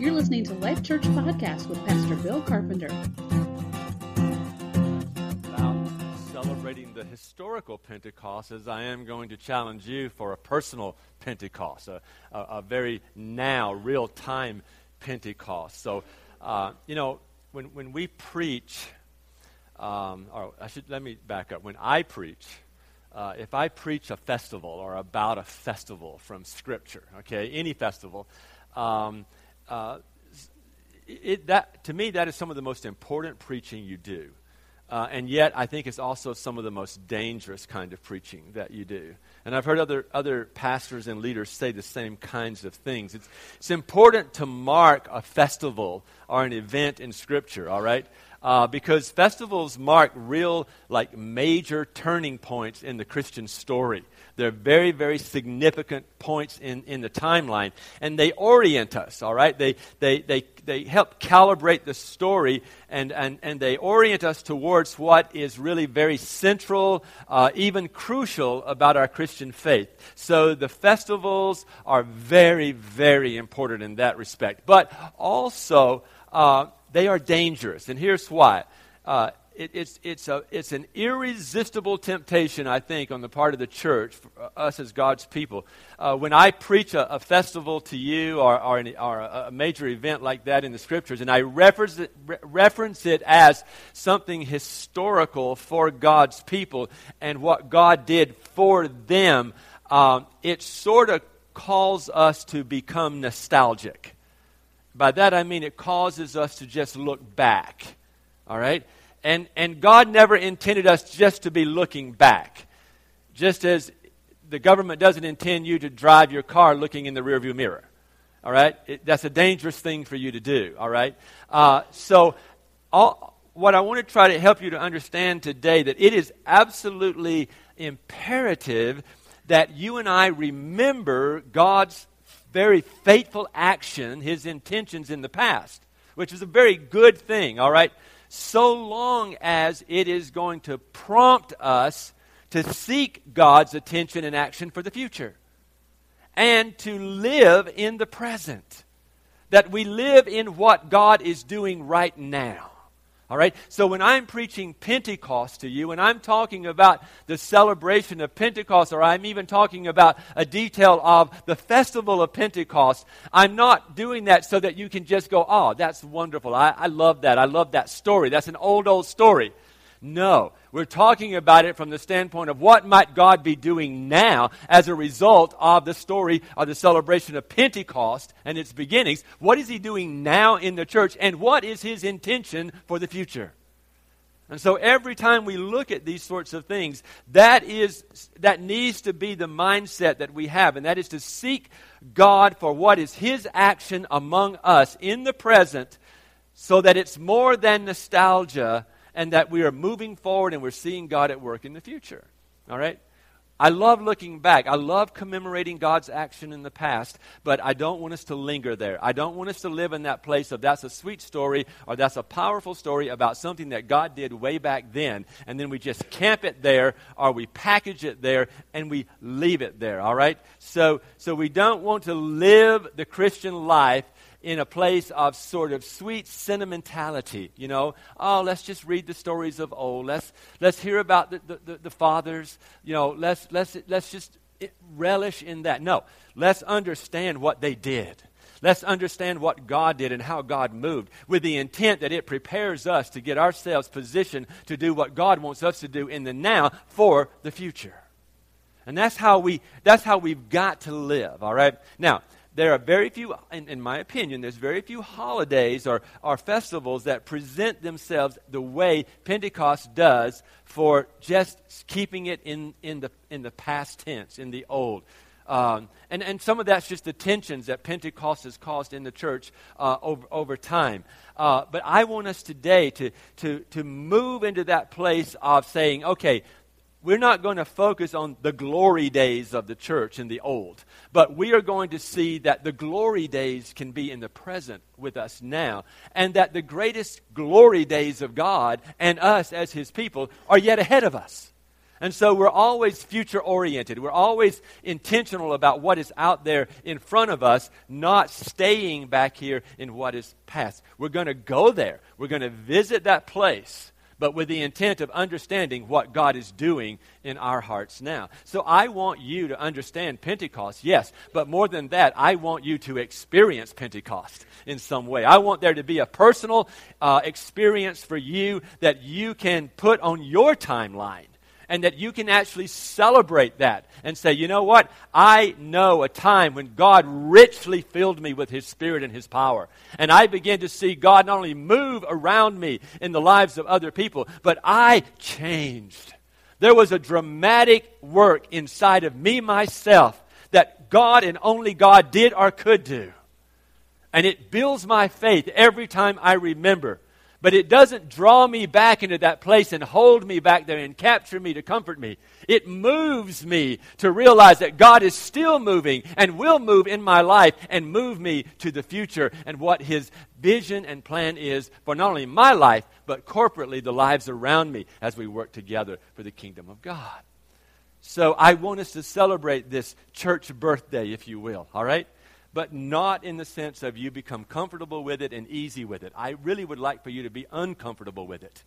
You're listening to Life Church Podcast with Pastor Bill Carpenter. About celebrating the historical Pentecost, as I am going to challenge you for a personal Pentecost, a, a, a very now, real time Pentecost. So, uh, you know, when, when we preach, um, or I should let me back up. When I preach, uh, if I preach a festival or about a festival from Scripture, okay, any festival, um, uh, it, that, to me, that is some of the most important preaching you do. Uh, and yet, I think it's also some of the most dangerous kind of preaching that you do. And I've heard other, other pastors and leaders say the same kinds of things. It's, it's important to mark a festival or an event in Scripture, all right? uh, because festivals mark real, like, major turning points in the Christian story. They're very, very significant points in, in the timeline, and they orient us, all right? They, they, they, they help calibrate the story, and, and, and they orient us towards what is really very central, uh, even crucial about our Christian faith. So the festivals are very, very important in that respect. But also, uh, they are dangerous. And here's why. Uh, it, it's, it's, a, it's an irresistible temptation, I think, on the part of the church, for us as God's people. Uh, when I preach a, a, festival to you or, or, or, a major event like that in the scriptures, and I reference it, re- reference it as something historical for God's people and what God did for them, um, it sort of calls us to become nostalgic. By that I mean it causes us to just look back. All right? And, and God never intended us just to be looking back. Just as the government doesn't intend you to drive your car looking in the rearview mirror. All right? It, that's a dangerous thing for you to do. All right? Uh, so, all, what I want to try to help you to understand today that it is absolutely imperative that you and I remember God's very faithful action, his intentions in the past, which is a very good thing, all right? So long as it is going to prompt us to seek God's attention and action for the future and to live in the present. That we live in what God is doing right now. All right? So when I'm preaching Pentecost to you, and I'm talking about the celebration of Pentecost, or I'm even talking about a detail of the festival of Pentecost, I'm not doing that so that you can just go, oh, that's wonderful. I, I love that. I love that story. That's an old, old story. No, we're talking about it from the standpoint of what might God be doing now as a result of the story of the celebration of Pentecost and its beginnings. What is He doing now in the church, and what is His intention for the future? And so every time we look at these sorts of things, that is that needs to be the mindset that we have, and that is to seek God for what is His action among us in the present, so that it's more than nostalgia and that we are moving forward and we're seeing God at work in the future. All right? I love looking back. I love commemorating God's action in the past, but I don't want us to linger there. I don't want us to live in that place of that's a sweet story or that's a powerful story about something that God did way back then, and then we just camp it there or we package it there and we leave it there, all right? So, so we don't want to live the Christian life in a place of sort of sweet sentimentality, you know. Oh, let's just read the stories of old. Let's, let's hear about the, the, the, the fathers. You know, let's, let's, let's just eh, relish in that. No, let's understand what they did. Let's understand what God did and how God moved with the intent that it prepares us to get ourselves positioned to do what God wants us to do in the now for the future. And that's how we that's how we've got to live, all right? Now, there are very few, in, in, my opinion, there's very few holidays or, or festivals that present themselves the way Pentecost does for just keeping it in, in, the, in the past tense, in the old. Um, and, and some of that's just the tensions that Pentecost has caused in the church uh, over, over time. Uh, but I want us today to, to, to move into that place of saying, okay, we're not going to focus on the glory days of the church in the old, but we are going to see that the glory days can be in the present with us now, and that the greatest glory days of God and us as His people are yet ahead of us. And so we're always future oriented. We're always intentional about what is out there in front of us, not staying back here in what is past. We're going to go there. We're going to visit that place, but with the intent of understanding what God is doing in our hearts now. So I want you to understand Pentecost, yes, but more than that, I want you to experience Pentecost in some way. I want there to be a personal uh, experience for you that you can put on your timeline and that you can actually celebrate that and say, you know what? I know a time when God richly filled me with His Spirit and His power. And I began to see God not only move around me in the lives of other people, but I changed. There was a dramatic work inside of me myself that God and only God did or could do. And it builds my faith every time I remember but it doesn't draw me back into that place and hold me back there and capture me to comfort me. It moves me to realize that God is still moving and will move in my life and move me to the future and what His vision and plan is for not only my life, but corporately the lives around me as we work together for the kingdom of God. So I want us to celebrate this church birthday, if you will, all right? But not in the sense of you become comfortable with it and easy with it. I really would like for you to be uncomfortable with it.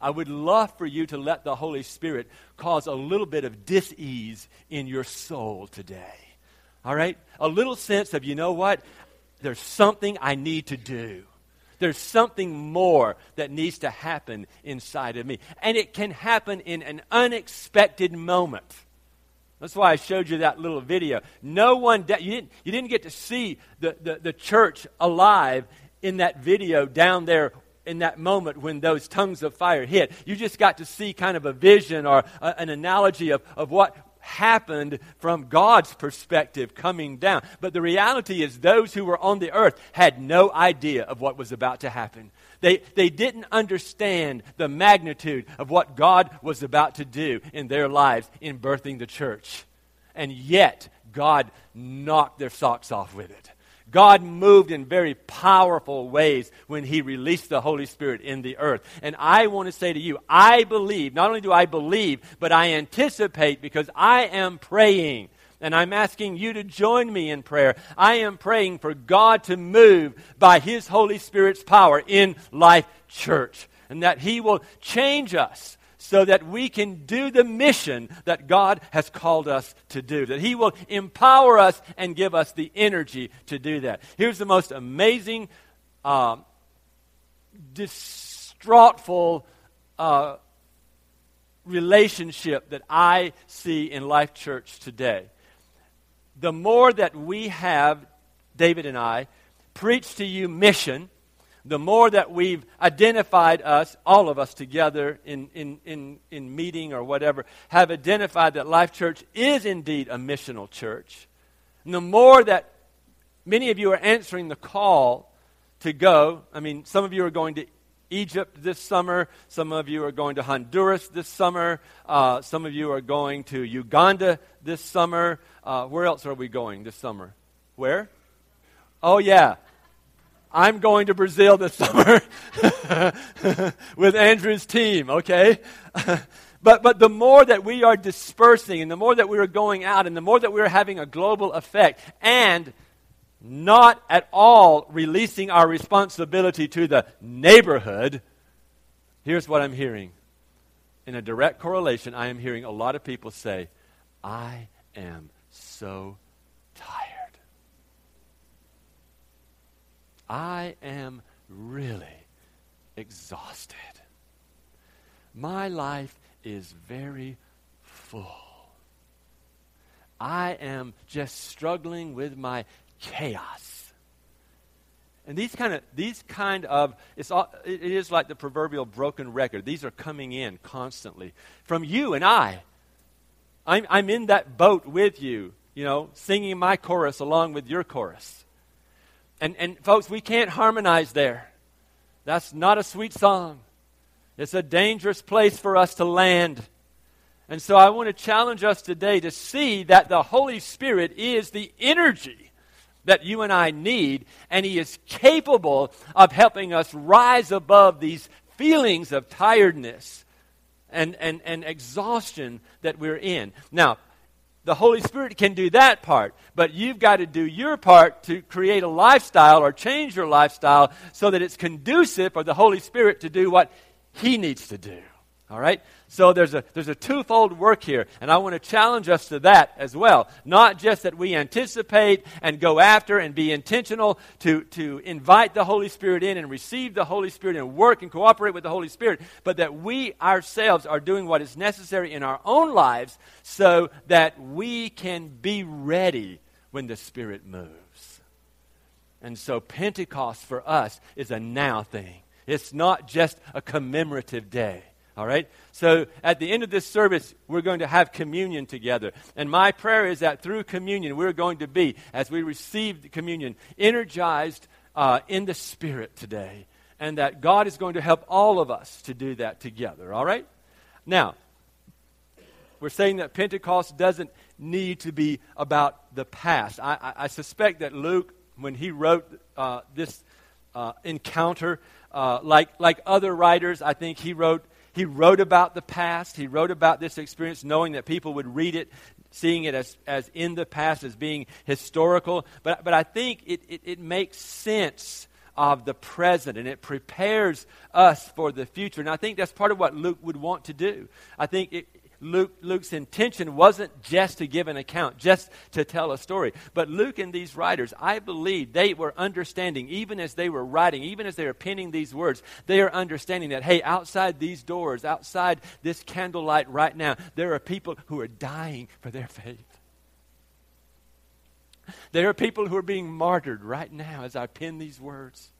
I would love for you to let the Holy Spirit cause a little bit of dis-ease in your soul today. All right? A little sense of, you know what? There's something I need to do. There's something more that needs to happen inside of me. And it can happen in an unexpected moment. That's why I showed you that little video. No one, you, didn't, you didn't get to see the, the, the church alive in that video down there in that moment when those tongues of fire hit. You just got to see kind of a vision or a, an analogy of, of what happened from God's perspective coming down. But the reality is, those who were on the earth had no idea of what was about to happen. They, they didn't understand the magnitude of what God was about to do in their lives in birthing the church. And yet, God knocked their socks off with it. God moved in very powerful ways when He released the Holy Spirit in the earth. And I want to say to you, I believe, not only do I believe, but I anticipate because I am praying and I'm asking you to join me in prayer. I am praying for God to move by His Holy Spirit's power in Life Church, and that He will change us so that we can do the mission that God has called us to do. That He will empower us and give us the energy to do that. Here's the most amazing, um, distraughtful uh, relationship that I see in Life Church today the more that we have, David and I, preach to you mission, the more that we've identified us, all of us together in, in, in, in meeting or whatever, have identified that Life Church is indeed a missional church. And the more that many of you are answering the call to go, I mean, some of you are going to Egypt this summer. Some of you are going to Honduras this summer. Uh, some of you are going to Uganda this summer. Uh, where else are we going this summer? Where? Oh, yeah. I'm going to Brazil this summer with Andrew's team, okay? but, but the more that we are dispersing and the more that we are going out and the more that we are having a global effect and not at all releasing our responsibility to the neighborhood, here's what I'm hearing. In a direct correlation, I am hearing a lot of people say, I am so tired. I am really exhausted. My life is very full. I am just struggling with my chaos. And these kind of these kind of it's all, it is like the proverbial broken record. These are coming in constantly from you and I. I'm, I'm in that boat with you, you know, singing my chorus along with your chorus. And and folks, we can't harmonize there. That's not a sweet song. It's a dangerous place for us to land. And so I want to challenge us today to see that the Holy Spirit is the energy that you and I need, and He is capable of helping us rise above these feelings of tiredness and, and, and exhaustion that we're in. Now, the Holy Spirit can do that part, but you've got to do your part to create a lifestyle or change your lifestyle so that it's conducive for the Holy Spirit to do what He needs to do. All right? So there's a, there's a twofold work here, and I want to challenge us to that as well. Not just that we anticipate and go after and be intentional to, to invite the Holy Spirit in and receive the Holy Spirit and work and cooperate with the Holy Spirit, but that we ourselves are doing what is necessary in our own lives so that we can be ready when the Spirit moves. And so Pentecost for us is a now thing. It's not just a commemorative day. All right? So at the end of this service, we're going to have communion together. And my prayer is that through communion, we're going to be, as we receive communion, energized uh, in the Spirit today. And that God is going to help all of us to do that together. All right? Now, we're saying that Pentecost doesn't need to be about the past. I, I, I suspect that Luke, when he wrote uh, this uh, encounter, uh, like, like other writers, I think he wrote he wrote about the past. He wrote about this experience knowing that people would read it, seeing it as, as in the past, as being historical. But, but I think it, it, it makes sense of the present and it prepares us for the future. And I think that's part of what Luke would want to do. I think it, Luke, Luke's intention wasn't just to give an account, just to tell a story. But Luke and these writers, I believe they were understanding, even as they were writing, even as they were penning these words, they are understanding that, hey, outside these doors, outside this candlelight right now, there are people who are dying for their faith. There are people who are being martyred right now as I pen these words.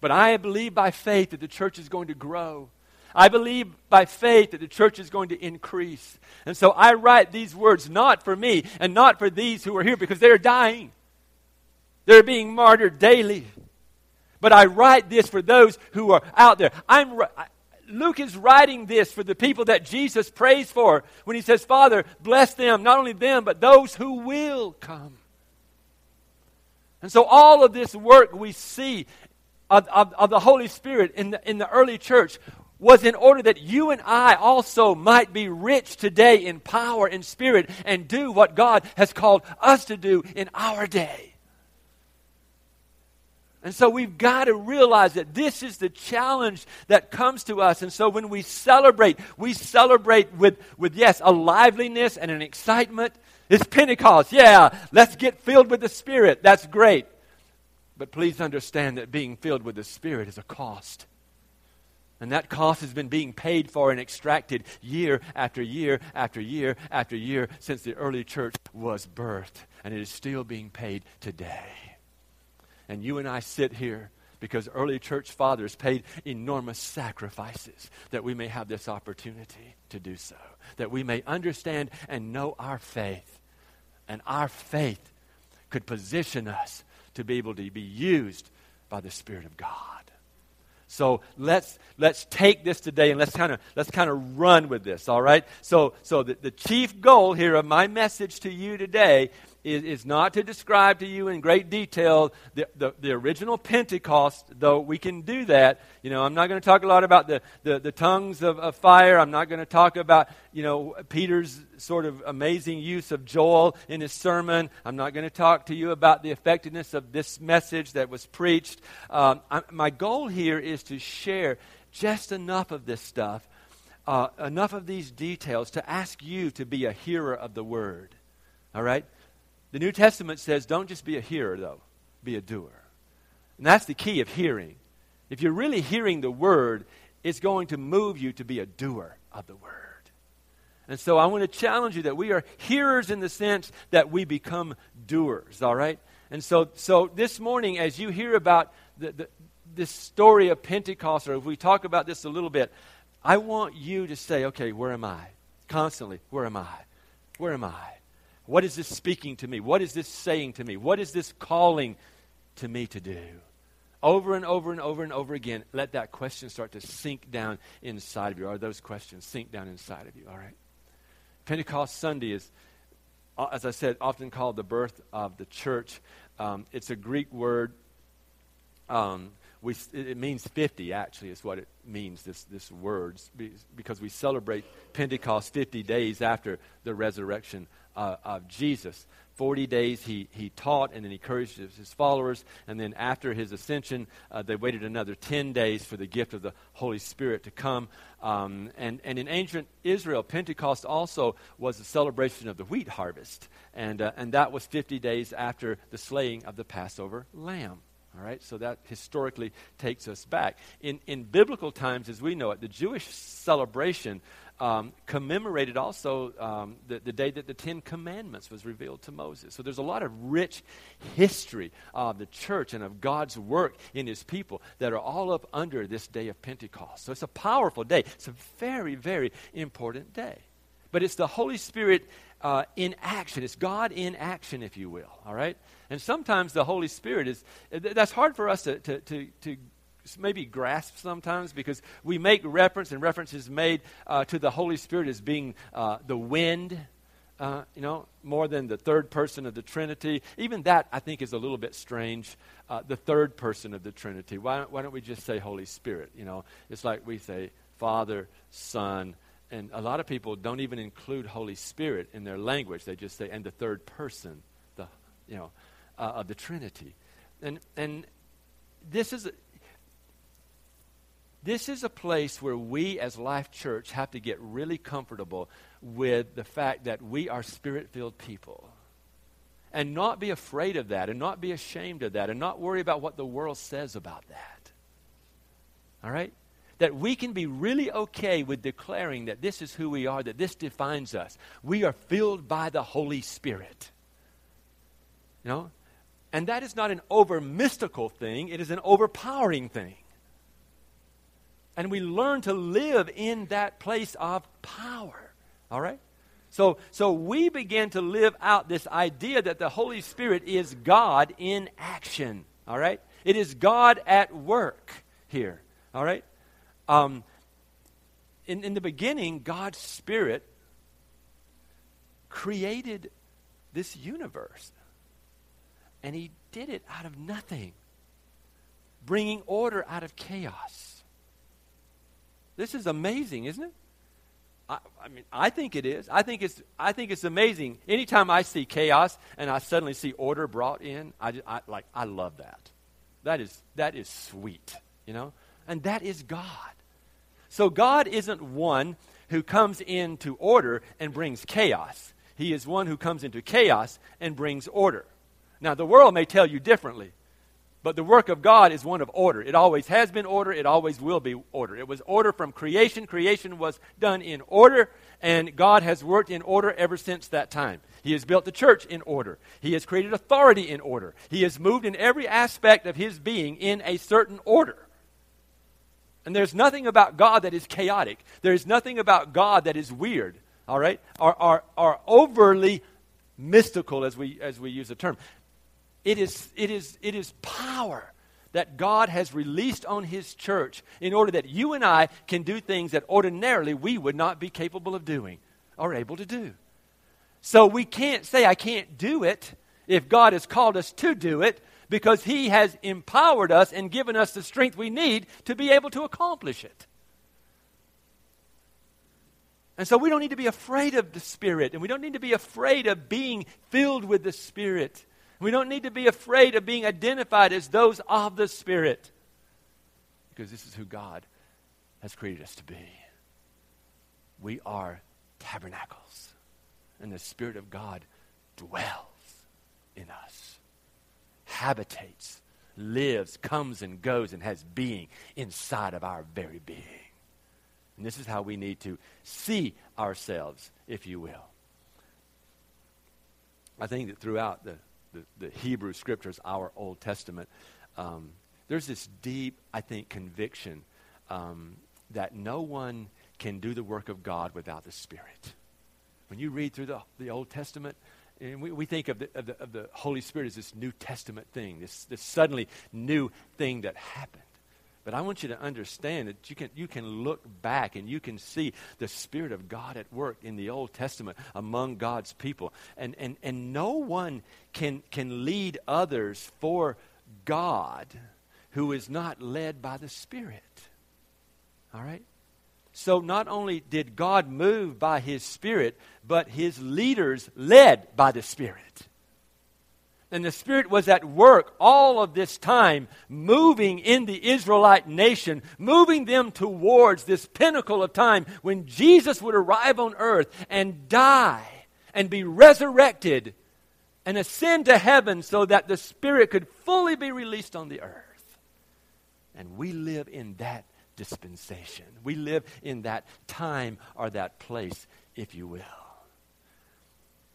But I believe by faith that the church is going to grow. I believe by faith that the church is going to increase. And so I write these words not for me and not for these who are here because they're dying. They're being martyred daily. But I write this for those who are out there. I'm, Luke is writing this for the people that Jesus prays for when he says, Father, bless them, not only them, but those who will come. And so all of this work we see of, of, of, the Holy Spirit in the, in the early church was in order that you and I also might be rich today in power and spirit and do what God has called us to do in our day. And so we've got to realize that this is the challenge that comes to us. And so when we celebrate, we celebrate with, with yes, a liveliness and an excitement. It's Pentecost. Yeah, let's get filled with the Spirit. That's great. But please understand that being filled with the Spirit is a cost. And that cost has been being paid for and extracted year after year after year after year since the early church was birthed. And it is still being paid today. And you and I sit here because early church fathers paid enormous sacrifices that we may have this opportunity to do so, that we may understand and know our faith. And our faith could position us to be able to be used by the Spirit of God. So let's let's take this today and let's kind of let's kind of run with this, all right? So so the, the chief goal here of my message to you today is, is not to describe to you in great detail the, the, the, original Pentecost, though we can do that. You know, I'm not going to talk a lot about the, the, the tongues of, of fire. I'm not going to talk about, you know, Peter's sort of amazing use of Joel in his sermon. I'm not going to talk to you about the effectiveness of this message that was preached. Um, I, my goal here is to share just enough of this stuff, uh, enough of these details to ask you to be a hearer of the word. All right? The New Testament says don't just be a hearer, though, be a doer. And that's the key of hearing. If you're really hearing the word, it's going to move you to be a doer of the word. And so I want to challenge you that we are hearers in the sense that we become doers, all right? And so, so this morning, as you hear about the, the, this story of Pentecost, or if we talk about this a little bit, I want you to say, okay, where am I? Constantly, where am I? Where am I? What is this speaking to me? What is this saying to me? What is this calling to me to do? Over and over and over and over again, let that question start to sink down inside of you, or those questions sink down inside of you, all right? Pentecost Sunday is, uh, as I said, often called the birth of the church. Um, it's a Greek word um, we, it means 50, actually, is what it means, this, this word, because we celebrate Pentecost 50 days after the resurrection uh, of Jesus. 40 days he, he taught and then encouraged his followers. And then after his ascension, uh, they waited another 10 days for the gift of the Holy Spirit to come. Um, and, and in ancient Israel, Pentecost also was a celebration of the wheat harvest. And, uh, and that was 50 days after the slaying of the Passover lamb. All right, so that historically takes us back. In, in biblical times, as we know it, the Jewish celebration um, commemorated also um, the, the, day that the Ten Commandments was revealed to Moses. So there's a lot of rich history of the church and of God's work in his people that are all up under this day of Pentecost. So it's a powerful day. It's a very, very important day. But it's the Holy Spirit uh, in action. It's God in action, if you will. All right? And sometimes the Holy Spirit is, that's hard for us to, to, to, to maybe grasp sometimes because we make reference and references made uh, to the Holy Spirit as being uh, the wind, uh, you know, more than the third person of the Trinity. Even that, I think, is a little bit strange. Uh, the third person of the Trinity. Why don't, why don't we just say Holy Spirit? You know, it's like we say Father, Son, and a lot of people don't even include Holy Spirit in their language. They just say, and the third person, the, you know, uh, of the Trinity. And, and this is this is a place where we as Life Church have to get really comfortable with the fact that we are spirit filled people. And not be afraid of that, and not be ashamed of that, and not worry about what the world says about that. All right? That we can be really okay with declaring that this is who we are, that this defines us. We are filled by the Holy Spirit. You know? And that is not an over mystical thing, it is an overpowering thing. And we learn to live in that place of power. All right? So, so we begin to live out this idea that the Holy Spirit is God in action. All right? It is God at work here. All right? Um, in, in the beginning, God's Spirit created this universe. And He did it out of nothing, bringing order out of chaos. This is amazing, isn't it? I, I, mean, I think it is. I think it's, I think it's amazing. Anytime I see chaos and I suddenly see order brought in, I, I, like, I love that. That is, that is sweet, you know? And that is God. So God isn't one who comes into order and brings chaos. He is one who comes into chaos and brings order. Now, the world may tell you differently. But the work of God is one of order. It always has been order. It always will be order. It was order from creation. Creation was done in order, and God has worked in order ever since that time. He has built the church in order. He has created authority in order. He has moved in every aspect of his being in a certain order. And there's nothing about God that is chaotic. There's nothing about God that is weird, all right, or overly mystical, as we, as we use the term. It is, it is, it is power that God has released on His church in order that you and I can do things that ordinarily we would not be capable of doing or able to do. So we can't say, I can't do it if God has called us to do it because He has empowered us and given us the strength we need to be able to accomplish it. And so we don't need to be afraid of the Spirit, and we don't need to be afraid of being filled with the Spirit. We don't need to be afraid of being identified as those of the Spirit because this is who God has created us to be. We are tabernacles, and the Spirit of God dwells in us, habitates, lives, comes and goes, and has being inside of our very being. And this is how we need to see ourselves, if you will. I think that throughout the the, the Hebrew scriptures, our Old Testament, um, there's this deep, I think, conviction um, that no one can do the work of God without the Spirit. When you read through the, the Old Testament, and we, we think of the, of the, of the Holy Spirit as this New Testament thing, this, this suddenly new thing that happened. But I want you to understand that you can, you can look back and you can see the Spirit of God at work in the Old Testament among God's people. And, and, and no one can, can lead others for God who is not led by the Spirit. All right? So not only did God move by his Spirit, but his leaders led by the Spirit. And the Spirit was at work all of this time, moving in the Israelite nation, moving them towards this pinnacle of time when Jesus would arrive on earth and die and be resurrected and ascend to heaven so that the Spirit could fully be released on the earth. And we live in that dispensation. We live in that time or that place, if you will.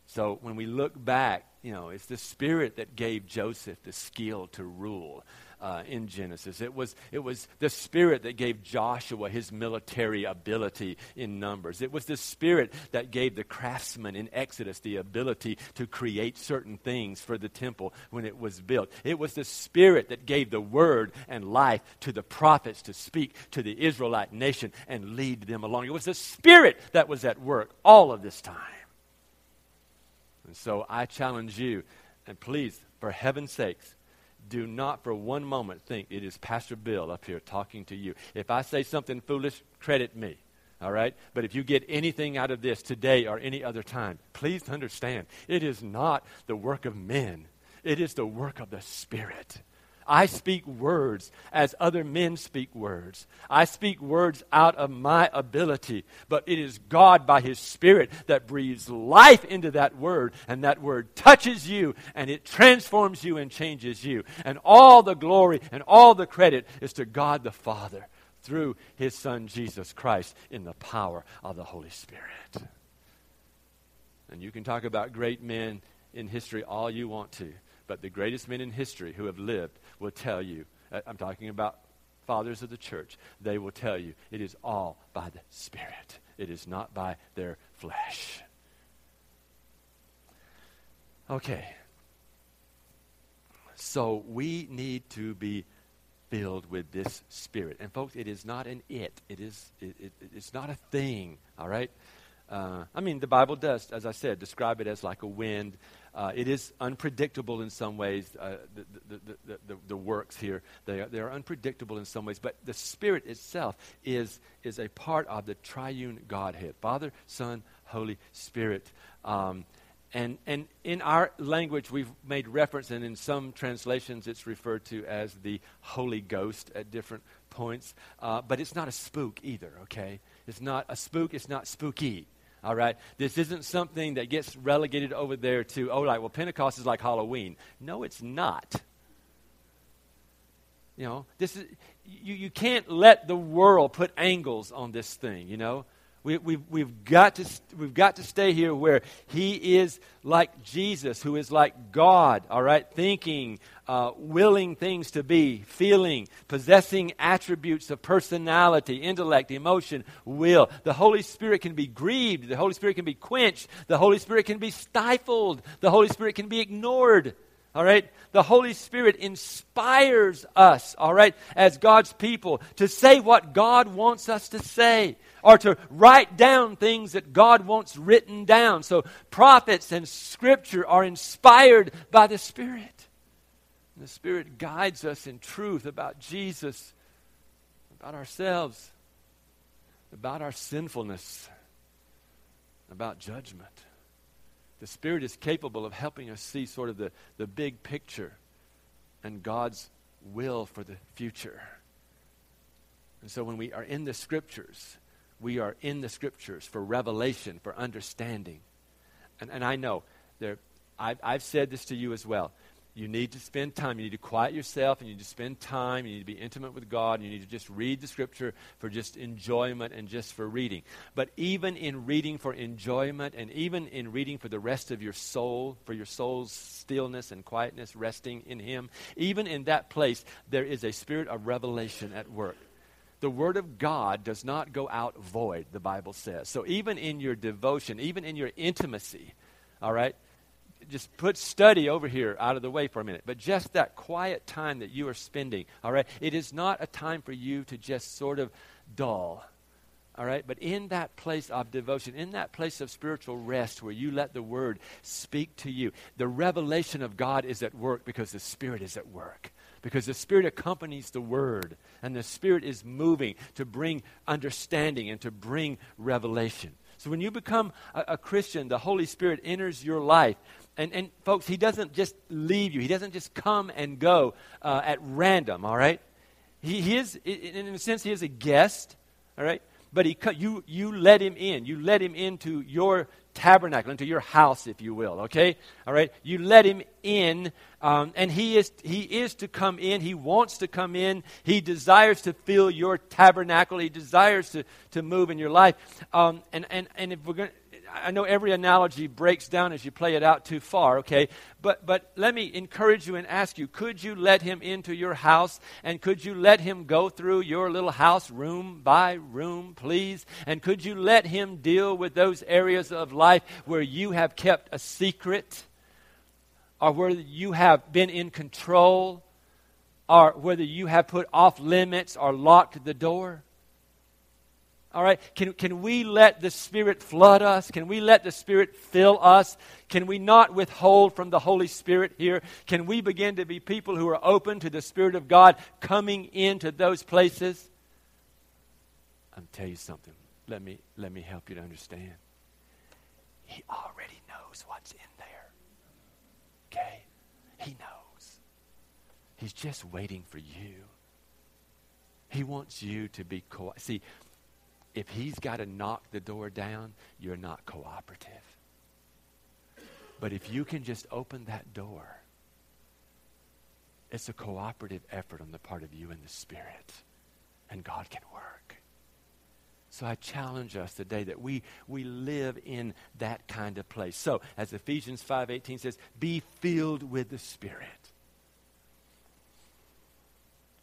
So when we look back, you know, it's the Spirit that gave Joseph the skill to rule uh, in Genesis. It was, it was the Spirit that gave Joshua his military ability in Numbers. It was the Spirit that gave the craftsman in Exodus the ability to create certain things for the temple when it was built. It was the Spirit that gave the word and life to the prophets to speak to the Israelite nation and lead them along. It was the Spirit that was at work all of this time. And so I challenge you, and please, for heaven's sakes, do not for one moment think it is Pastor Bill up here talking to you. If I say something foolish, credit me. All right? But if you get anything out of this today or any other time, please understand it is not the work of men, it is the work of the Spirit. I speak words as other men speak words. I speak words out of my ability, but it is God by His Spirit that breathes life into that word, and that word touches you, and it transforms you and changes you. And all the glory and all the credit is to God the Father through His Son Jesus Christ in the power of the Holy Spirit. And you can talk about great men in history all you want to. But the greatest men in history who have lived will tell you, uh, I'm talking about fathers of the church, they will tell you it is all by the Spirit, it is not by their flesh. Okay. So we need to be filled with this spirit. And folks, it is not an it. It is it, it, it's not a thing, all right? Uh, I mean, the Bible does, as I said, describe it as like a wind uh, it is unpredictable in some ways, uh, the, the, the, the, works here. They are, they are unpredictable in some ways, but the Spirit itself is, is a part of the triune Godhead Father, Son, Holy Spirit. Um, and, and in our language, we've made reference, and in some translations, it's referred to as the Holy Ghost at different points. Uh, but it's not a spook either, okay? It's not a spook, it's not spooky. All right? This isn't something that gets relegated over there to, oh, like, well, Pentecost is like Halloween. No, it's not. You know, this is, you, you can't let the world put angles on this thing, you know? We, we've, we've, got to, we've got to stay here where he is like Jesus, who is like God, all right? Thinking, uh, willing things to be, feeling, possessing attributes of personality, intellect, emotion, will. The Holy Spirit can be grieved. The Holy Spirit can be quenched. The Holy Spirit can be stifled. The Holy Spirit can be ignored. All right? The Holy Spirit inspires us, all right, as God's people to say what God wants us to say or to write down things that God wants written down. So prophets and scripture are inspired by the Spirit. And the Spirit guides us in truth about Jesus, about ourselves, about our sinfulness, about judgment. The Spirit is capable of helping us see sort of the, the big picture and God's will for the future. And so when we are in the Scriptures, we are in the scriptures for revelation, for understanding. And, and I know, there, I've, I've said this to you as well. You need to spend time. You need to quiet yourself and you need to spend time. You need to be intimate with God. You need to just read the scripture for just enjoyment and just for reading. But even in reading for enjoyment and even in reading for the rest of your soul, for your soul's stillness and quietness, resting in Him, even in that place, there is a spirit of revelation at work the Word of God does not go out void, the Bible says. So even in your devotion, even in your intimacy, all right, just put study over here out of the way for a minute. But just that quiet time that you are spending, all right, it is not a time for you to just sort of dull. All right, but in that place of devotion, in that place of spiritual rest where you let the word speak to you, the revelation of God is at work because the Spirit is at work. Because the Spirit accompanies the Word, and the Spirit is moving to bring understanding and to bring revelation. So when you become a, a Christian, the Holy Spirit enters your life. And, and folks, He doesn't just leave you, He doesn't just come and go uh, at random, all right? He, he is, in a sense, He is a guest, all right? But he, you, you let Him in. You let Him into your tabernacle, into your house, if you will, okay? All right? You let him in, um, and he is, he is to come in. He wants to come in. He desires to fill your tabernacle. He desires to, to move in your life. Um, and, and, and if we're going I know every analogy breaks down as you play it out too far, okay? But, but let me encourage you and ask you could you let him into your house and could you let him go through your little house room by room, please? And could you let him deal with those areas of life where you have kept a secret or where you have been in control or whether you have put off limits or locked the door? All right? Can, can we let the Spirit flood us? Can we let the Spirit fill us? Can we not withhold from the Holy Spirit here? Can we begin to be people who are open to the Spirit of God coming into those places? I'm tell you something. Let me, let me help you to understand. He already knows what's in there. Okay? He knows. He's just waiting for you. He wants you to be co- see if he's got to knock the door down, you're not cooperative. But if you can just open that door, it's a cooperative effort on the part of you and the Spirit, and God can work. So I challenge us today that we, we live in that kind of place. So, as Ephesians 5:18 says, be filled with the Spirit.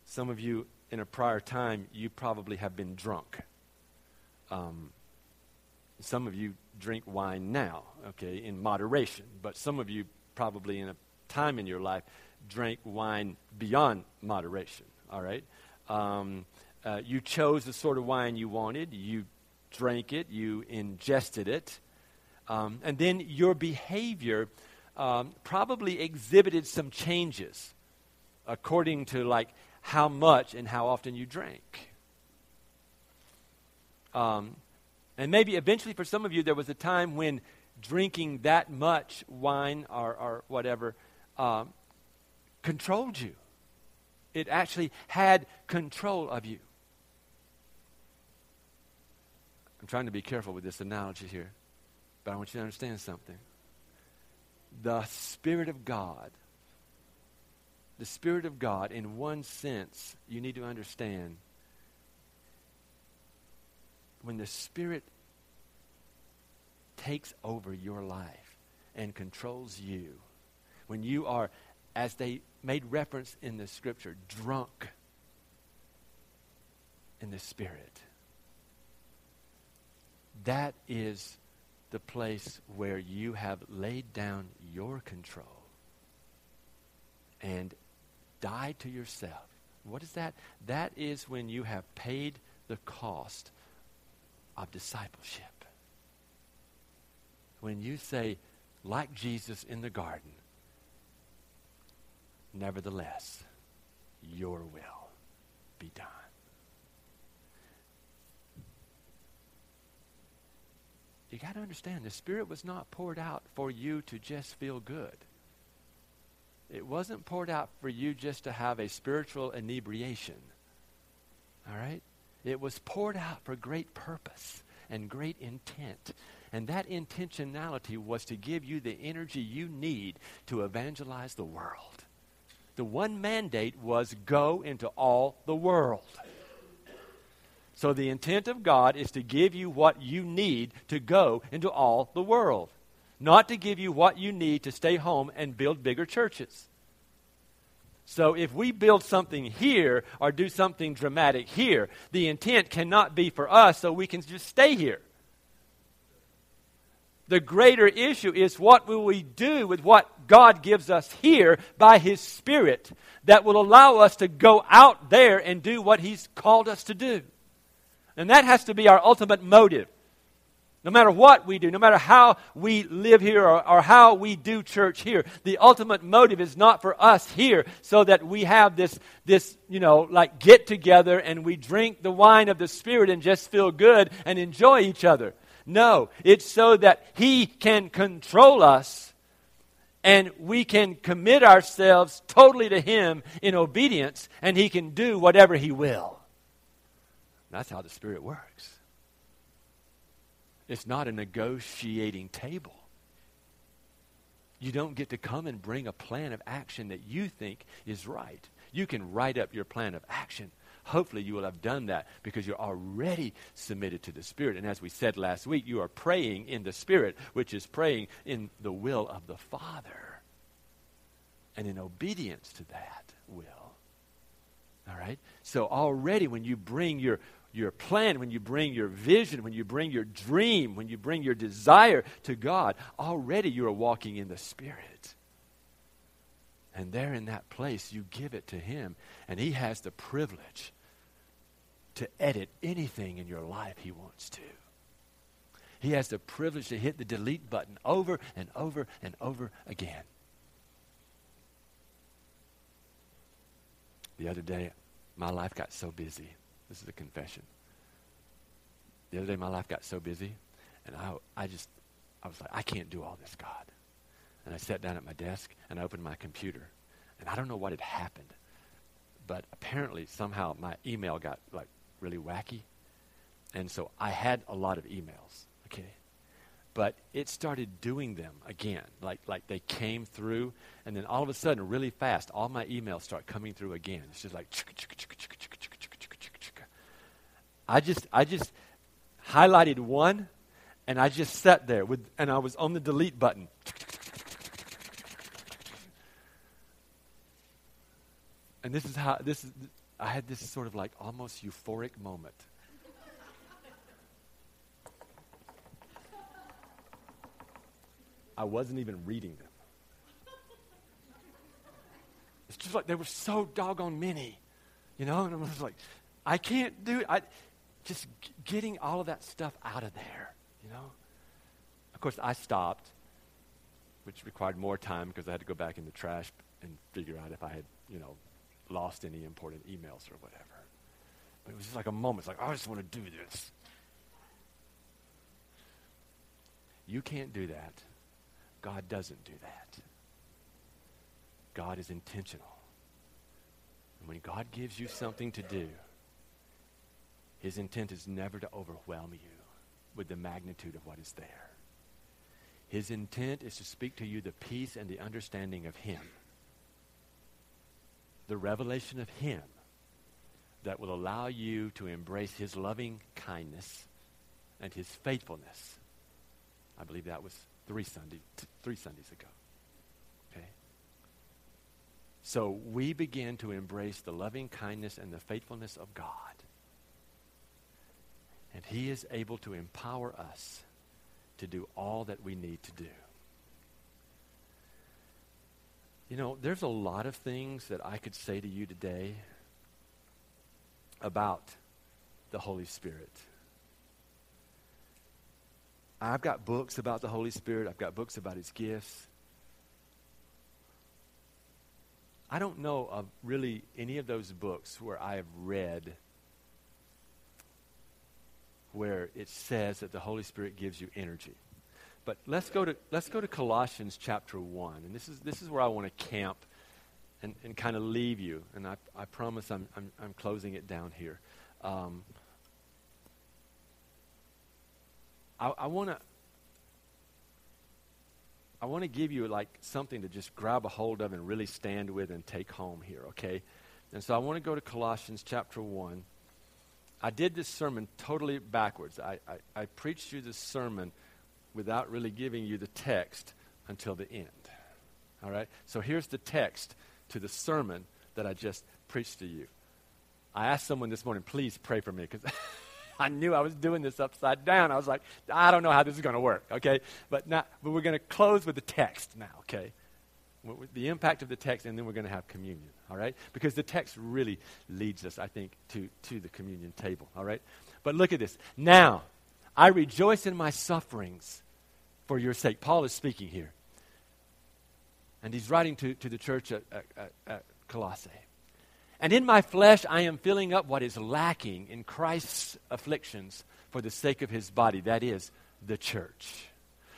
Some of you in a prior time, you probably have been drunk. Um, some of you drink wine now, okay, in moderation, but some of you probably in a time in your life drank wine beyond moderation, all right? Um, uh, you chose the sort of wine you wanted, you drank it, you ingested it, um, and then your behavior um, probably exhibited some changes according to like how much and how often you drank. Um, and maybe eventually for some of you, there was a time when drinking that much wine or, or whatever um, controlled you. It actually had control of you. I'm trying to be careful with this analogy here, but I want you to understand something. The Spirit of God, the Spirit of God, in one sense, you need to understand, when the Spirit takes over your life and controls you, when you are, as they made reference in the scripture, drunk in the Spirit, that is the place where you have laid down your control and died to yourself. What is that? That is when you have paid the cost of discipleship. When you say, like Jesus in the garden, nevertheless, your will be done. You got to understand, the Spirit was not poured out for you to just feel good. It wasn't poured out for you just to have a spiritual inebriation. All right? It was poured out for great purpose and great intent. And that intentionality was to give you the energy you need to evangelize the world. The one mandate was go into all the world. So the intent of God is to give you what you need to go into all the world, not to give you what you need to stay home and build bigger churches. So if we build something here or do something dramatic here, the intent cannot be for us so we can just stay here. The greater issue is what will we do with what God gives us here by His Spirit that will allow us to go out there and do what He's called us to do. And that has to be our ultimate motive. No matter what we do, no matter how we live here or, or, how we do church here, the ultimate motive is not for us here so that we have this, this, you know, like get together and we drink the wine of the Spirit and just feel good and enjoy each other. No, it's so that He can control us and we can commit ourselves totally to Him in obedience and He can do whatever He will. That's how the Spirit works. It's not a negotiating table. You don't get to come and bring a plan of action that you think is right. You can write up your plan of action. Hopefully, you will have done that because you're already submitted to the Spirit. And as we said last week, you are praying in the Spirit, which is praying in the will of the Father. And in obedience to that will. All right? So, already when you bring your your plan, when you bring your vision, when you bring your dream, when you bring your desire to God, already you are walking in the Spirit. And there in that place, you give it to Him, and He has the privilege to edit anything in your life He wants to. He has the privilege to hit the delete button over and over and over again. The other day, my life got so busy. This is a confession. The other day, my life got so busy, and I, I just, I was like, I can't do all this, God. And I sat down at my desk and I opened my computer, and I don't know what had happened, but apparently somehow my email got like really wacky, and so I had a lot of emails. Okay, but it started doing them again, like like they came through, and then all of a sudden, really fast, all my emails start coming through again. It's just like I just, I just highlighted one, and I just sat there with, and I was on the delete button. And this is how this is. I had this sort of like almost euphoric moment. I wasn't even reading them. It's just like they were so doggone many, you know. And I was like, I can't do it. I, just getting all of that stuff out of there, you know? Of course, I stopped, which required more time because I had to go back in the trash and figure out if I had, you know, lost any important emails or whatever. But it was just like a moment. It's like, I just want to do this. You can't do that. God doesn't do that. God is intentional. And when God gives you something to do, his intent is never to overwhelm you with the magnitude of what is there. His intent is to speak to you the peace and the understanding of Him, the revelation of Him that will allow you to embrace His loving kindness and His faithfulness. I believe that was three Sunday, t- three Sundays ago. Okay. So we begin to embrace the loving kindness and the faithfulness of God and He is able to empower us to do all that we need to do. You know, there's a lot of things that I could say to you today about the Holy Spirit. I've got books about the Holy Spirit, I've got books about His gifts. I don't know of really any of those books where I have read where it says that the Holy Spirit gives you energy. But let's go to, let's go to Colossians chapter 1. And this is, this is where I want to camp and, and kind of leave you. And I, I promise I'm, I'm, I'm closing it down here. Um, I, I want to. I want to give you like something to just grab a hold of and really stand with and take home here, okay? And so I want to go to Colossians chapter 1. I did this sermon totally backwards. I, I, I preached you this sermon without really giving you the text until the end. All right? So here's the text to the sermon that I just preached to you. I asked someone this morning, please pray for me, because I knew I was doing this upside down. I was like, I don't know how this is going to work, okay? But, not, but we're going to close with the text now, okay? the impact of the text, and then we're going to have communion, all right? Because the text really leads us, I think, to, to the communion table, all right? But look at this. Now, I rejoice in my sufferings for your sake. Paul is speaking here. And he's writing to, to the church at, at, at Colossae. And in my flesh, I am filling up what is lacking in Christ's afflictions for the sake of his body, that is, the church,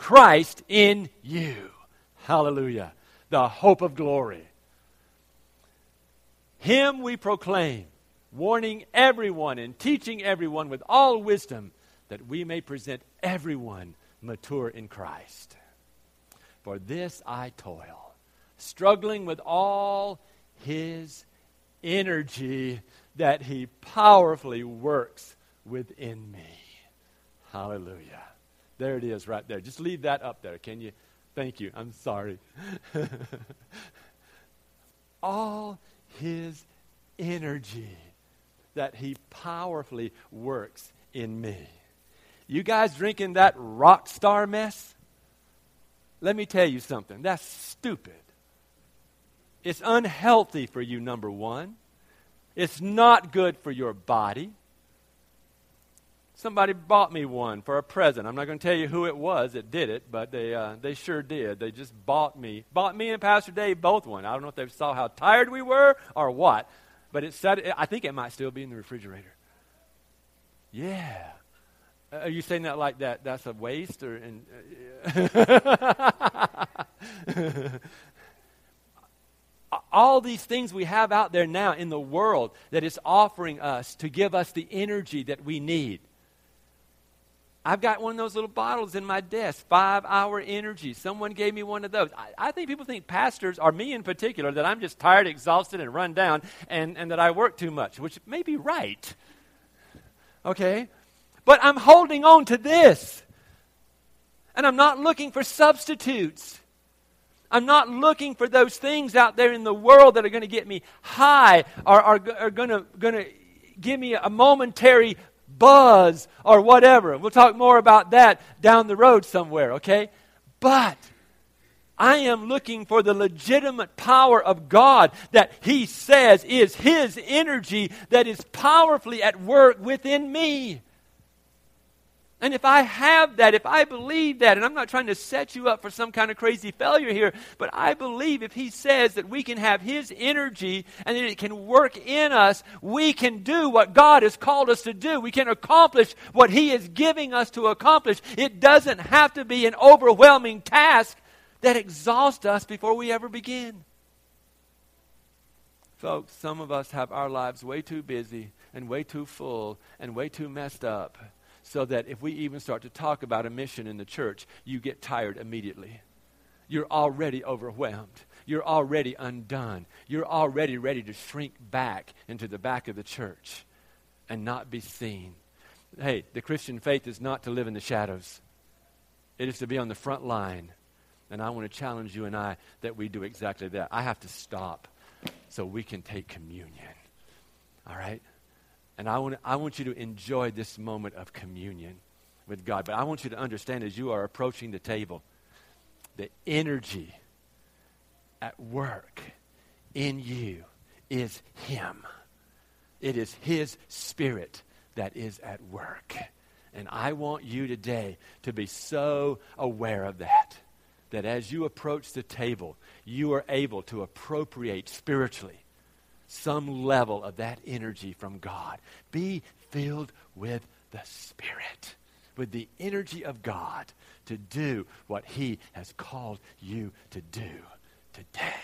Christ in you. Hallelujah. The hope of glory. Him we proclaim, warning everyone and teaching everyone with all wisdom, that we may present everyone mature in Christ. For this I toil, struggling with all his energy that he powerfully works within me. Hallelujah. There it is right there. Just leave that up there, can you? Thank you. I'm sorry. all his energy that he powerfully works in me. You guys drinking that Rockstar mess? Let me tell you something. That's stupid. It's unhealthy for you, number one. It's not good for your body. Somebody bought me one for a present. I'm not going to tell you who it was that did it, but they, uh, they sure did. They just bought me, bought me and Pastor Dave both one. I don't know if they saw how tired we were or what, but it said, I think it might still be in the refrigerator. Yeah. Are you saying that like that? That's a waste, or? In, all these things we have out there now in the world that is offering us to give us the energy that we need. I've got one of those little bottles in my desk, five hour energy. Someone gave me one of those. I, I, think people think pastors, or me in particular, that I'm just tired, exhausted, and run down, and, and that I work too much, which may be right. Okay? But I'm holding on to this. And I'm not looking for substitutes. I'm not looking for those things out there in the world that are going to get me high or are, are going to give me a momentary buzz or whatever. We'll talk more about that down the road somewhere, okay? But I am looking for the legitimate power of God that He says is His energy that is powerfully at work within me. And if I have that, if I believe that, and I'm not trying to set you up for some kind of crazy failure here, but I believe if He says that we can have His energy and that it can work in us, we can do what God has called us to do. We can accomplish what He is giving us to accomplish. It doesn't have to be an overwhelming task that exhausts us before we ever begin. Folks, some of us have our lives way too busy and way too full and way too messed up so that if we even start to talk about a mission in the church, you get tired immediately. You're already overwhelmed. You're already undone. You're already ready to shrink back into the back of the church and not be seen. Hey, the Christian faith is not to live in the shadows, it is to be on the front line. And I want to challenge you and I that we do exactly that. I have to stop so we can take communion. All right? And I want, I want you to enjoy this moment of communion with God. But I want you to understand as you are approaching the table, the energy at work in you is Him. It is His Spirit that is at work. And I want you today to be so aware of that, that as you approach the table, you are able to appropriate spiritually some level of that energy from God. Be filled with the Spirit, with the energy of God to do what He has called you to do today.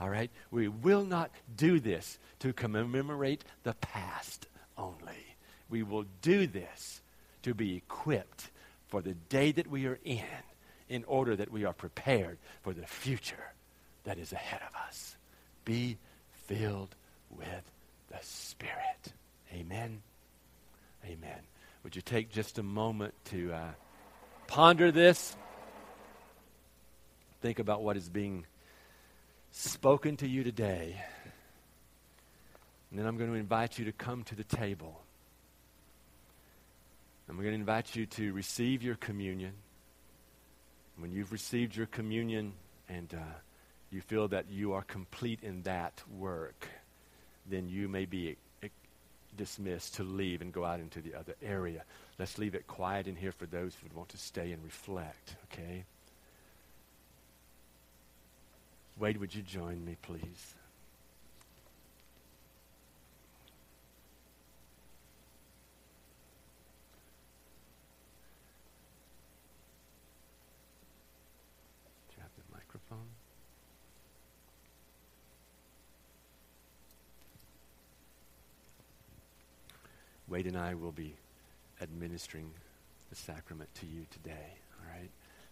All right? We will not do this to commemorate the past only. We will do this to be equipped for the day that we are in, in order that we are prepared for the future that is ahead of us. Be filled with the Spirit. Amen. Amen. Would you take just a moment to uh, ponder this? Think about what is being spoken to you today. And then I'm going to invite you to come to the table. I'm going to invite you to receive your communion. When you've received your communion and uh, you feel that you are complete in that work, then you may be eh, dismissed to leave and go out into the other area. Let's leave it quiet in here for those who would want to stay and reflect, okay? Wade, would you join me, please? Wade and I will be administering the sacrament to you today. All right?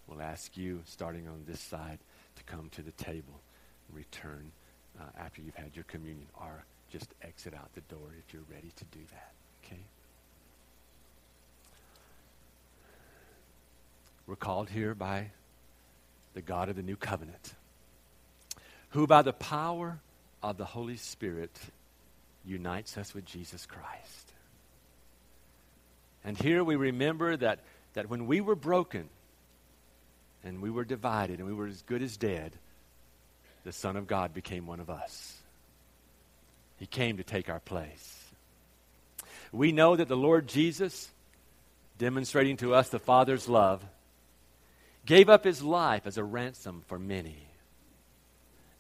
We'll ask you, starting on this side, to come to the table and return uh, after you've had your communion, or just exit out the door if you're ready to do that. Okay? We're called here by the God of the new covenant, who by the power of the Holy Spirit unites us with Jesus Christ. And here we remember that, that when we were broken and we were divided and we were as good as dead, the Son of God became one of us. He came to take our place. We know that the Lord Jesus, demonstrating to us the Father's love, gave up his life as a ransom for many.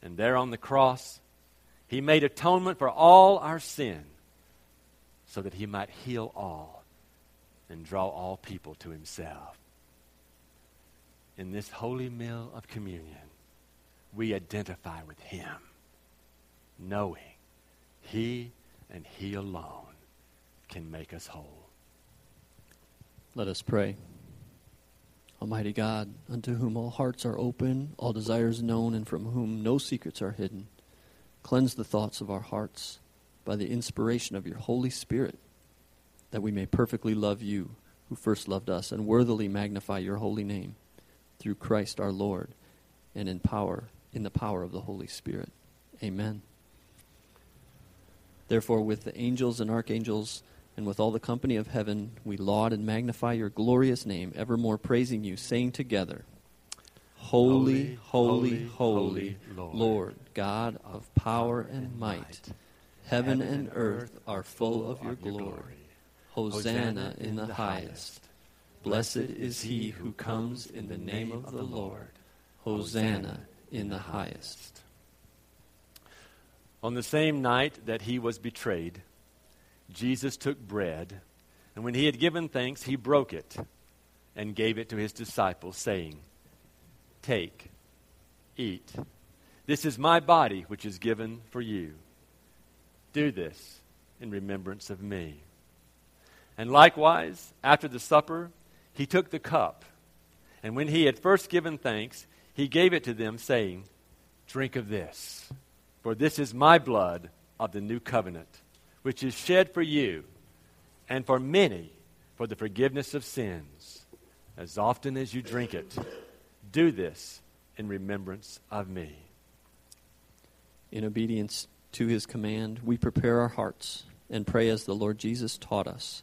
And there on the cross, he made atonement for all our sin so that he might heal all and draw all people to himself. In this holy meal of communion, we identify with him, knowing he and he alone can make us whole. Let us pray. Almighty God, unto whom all hearts are open, all desires known, and from whom no secrets are hidden, cleanse the thoughts of our hearts by the inspiration of your Holy Spirit that we may perfectly love you, who first loved us, and worthily magnify your holy name through Christ our Lord, and in power, in the power of the Holy Spirit. Amen. Therefore, with the angels and archangels, and with all the company of heaven, we laud and magnify your glorious name, evermore praising you, saying together, Holy, holy, holy, holy Lord, Lord, God of power and might, heaven and earth are full of your glory. Hosanna in the highest. Blessed is he who comes in the name of the Lord. Hosanna in the highest. On the same night that he was betrayed, Jesus took bread, and when he had given thanks, he broke it and gave it to his disciples, saying, Take, eat. This is my body, which is given for you. Do this in remembrance of me. And likewise, after the supper, he took the cup. And when he had first given thanks, he gave it to them, saying, Drink of this, for this is my blood of the new covenant, which is shed for you and for many for the forgiveness of sins. As often as you drink it, do this in remembrance of me. In obedience to his command, we prepare our hearts and pray as the Lord Jesus taught us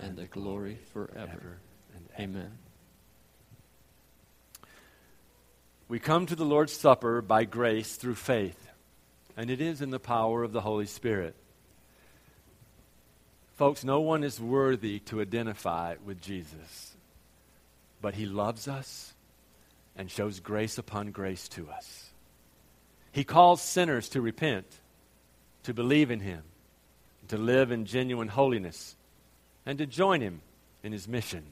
and the glory forever. And amen. We come to the Lord's Supper by grace through faith, and it is in the power of the Holy Spirit. Folks, no one is worthy to identify with Jesus, but he loves us and shows grace upon grace to us. He calls sinners to repent, to believe in him, to live in genuine holiness and to join him in his mission.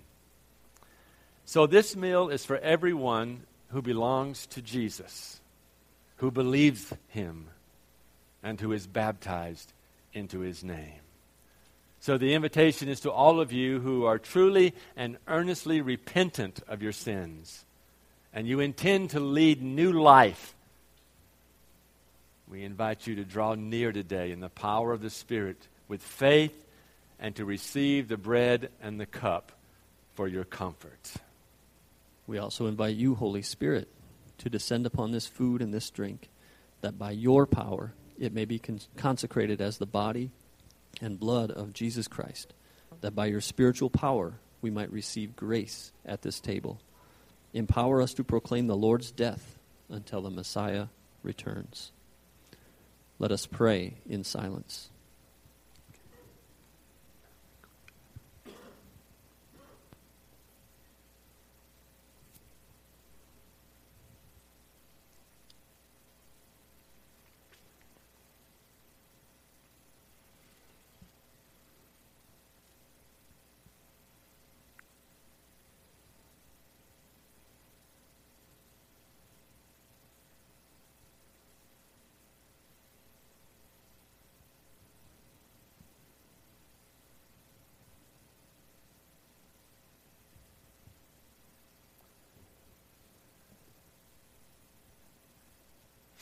So, this meal is for everyone who belongs to Jesus, who believes him, and who is baptized into his name. So, the invitation is to all of you who are truly and earnestly repentant of your sins, and you intend to lead new life. We invite you to draw near today in the power of the Spirit with faith and to receive the bread and the cup for your comfort. We also invite you, Holy Spirit, to descend upon this food and this drink, that by your power it may be consecrated as the body and blood of Jesus Christ, that by your spiritual power we might receive grace at this table. Empower us to proclaim the Lord's death until the Messiah returns. Let us pray in silence.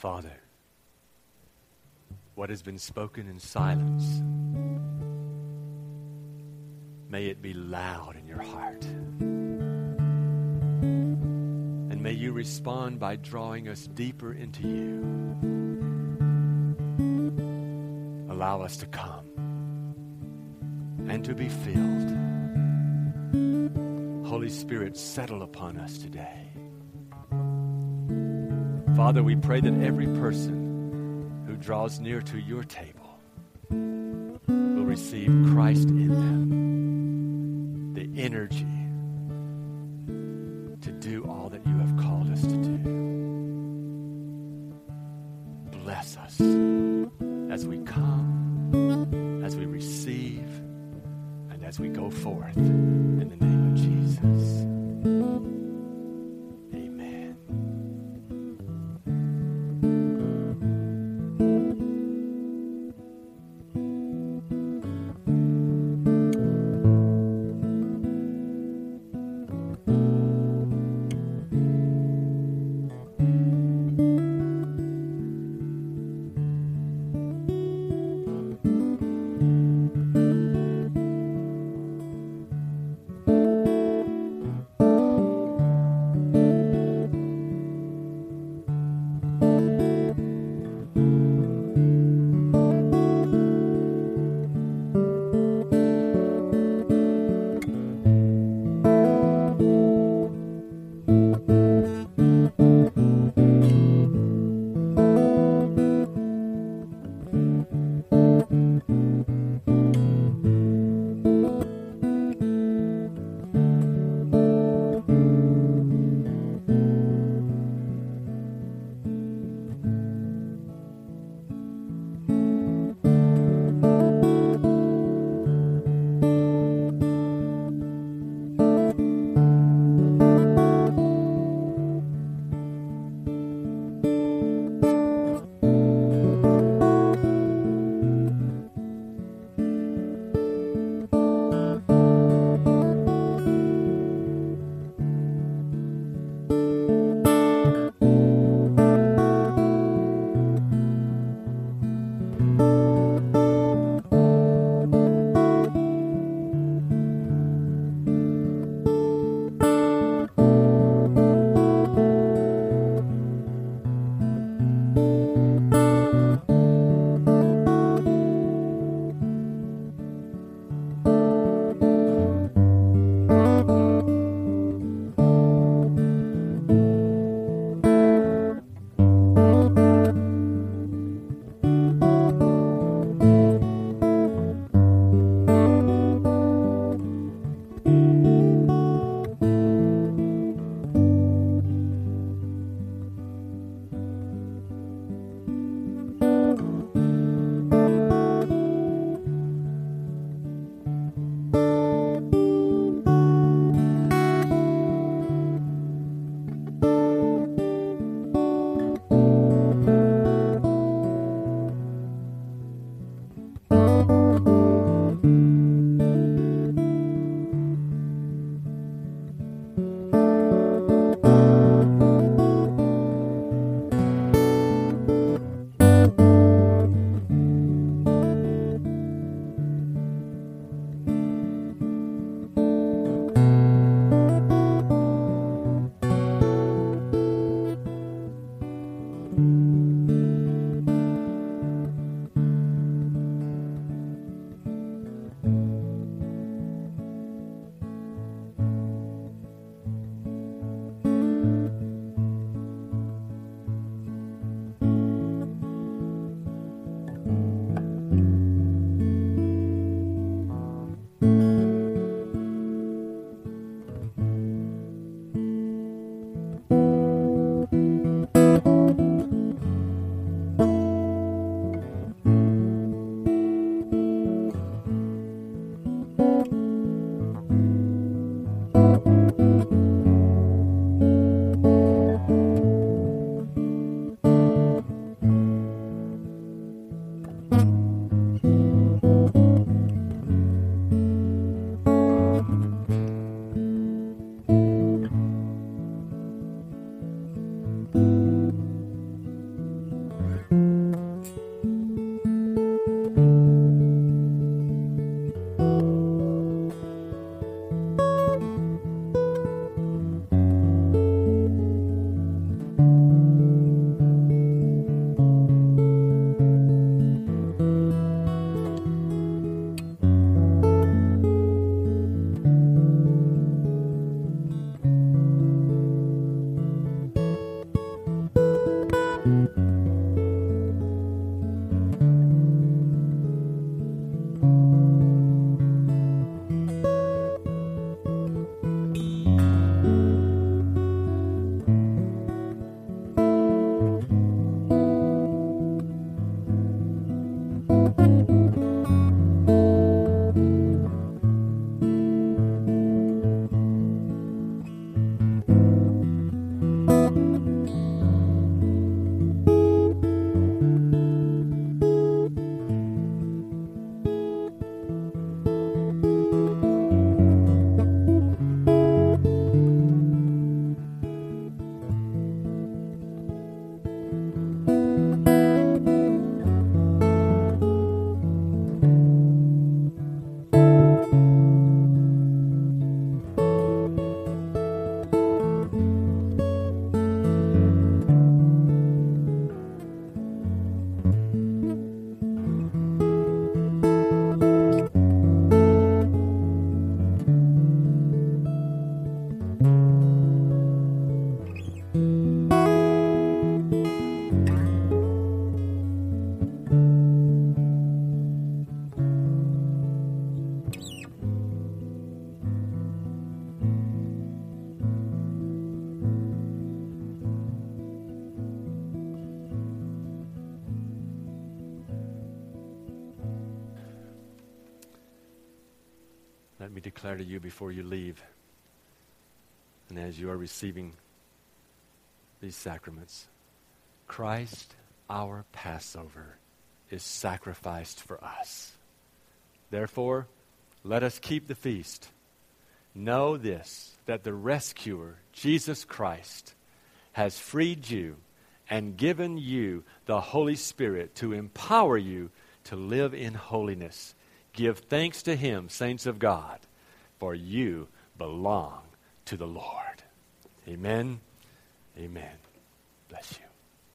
Father, what has been spoken in silence, may it be loud in your heart. And may you respond by drawing us deeper into you. Allow us to come and to be filled. Holy Spirit, settle upon us today. Father, we pray that every person who draws near to your table will receive Christ in them, the energy to do all that you have called us to do. Bless us as we come, as we receive, and as we go forth in the name of Jesus. To you before you leave, and as you are receiving these sacraments, Christ, our Passover, is sacrificed for us. Therefore, let us keep the feast. Know this that the rescuer, Jesus Christ, has freed you and given you the Holy Spirit to empower you to live in holiness. Give thanks to Him, saints of God, for you belong to the Lord. Amen. Amen. Bless you.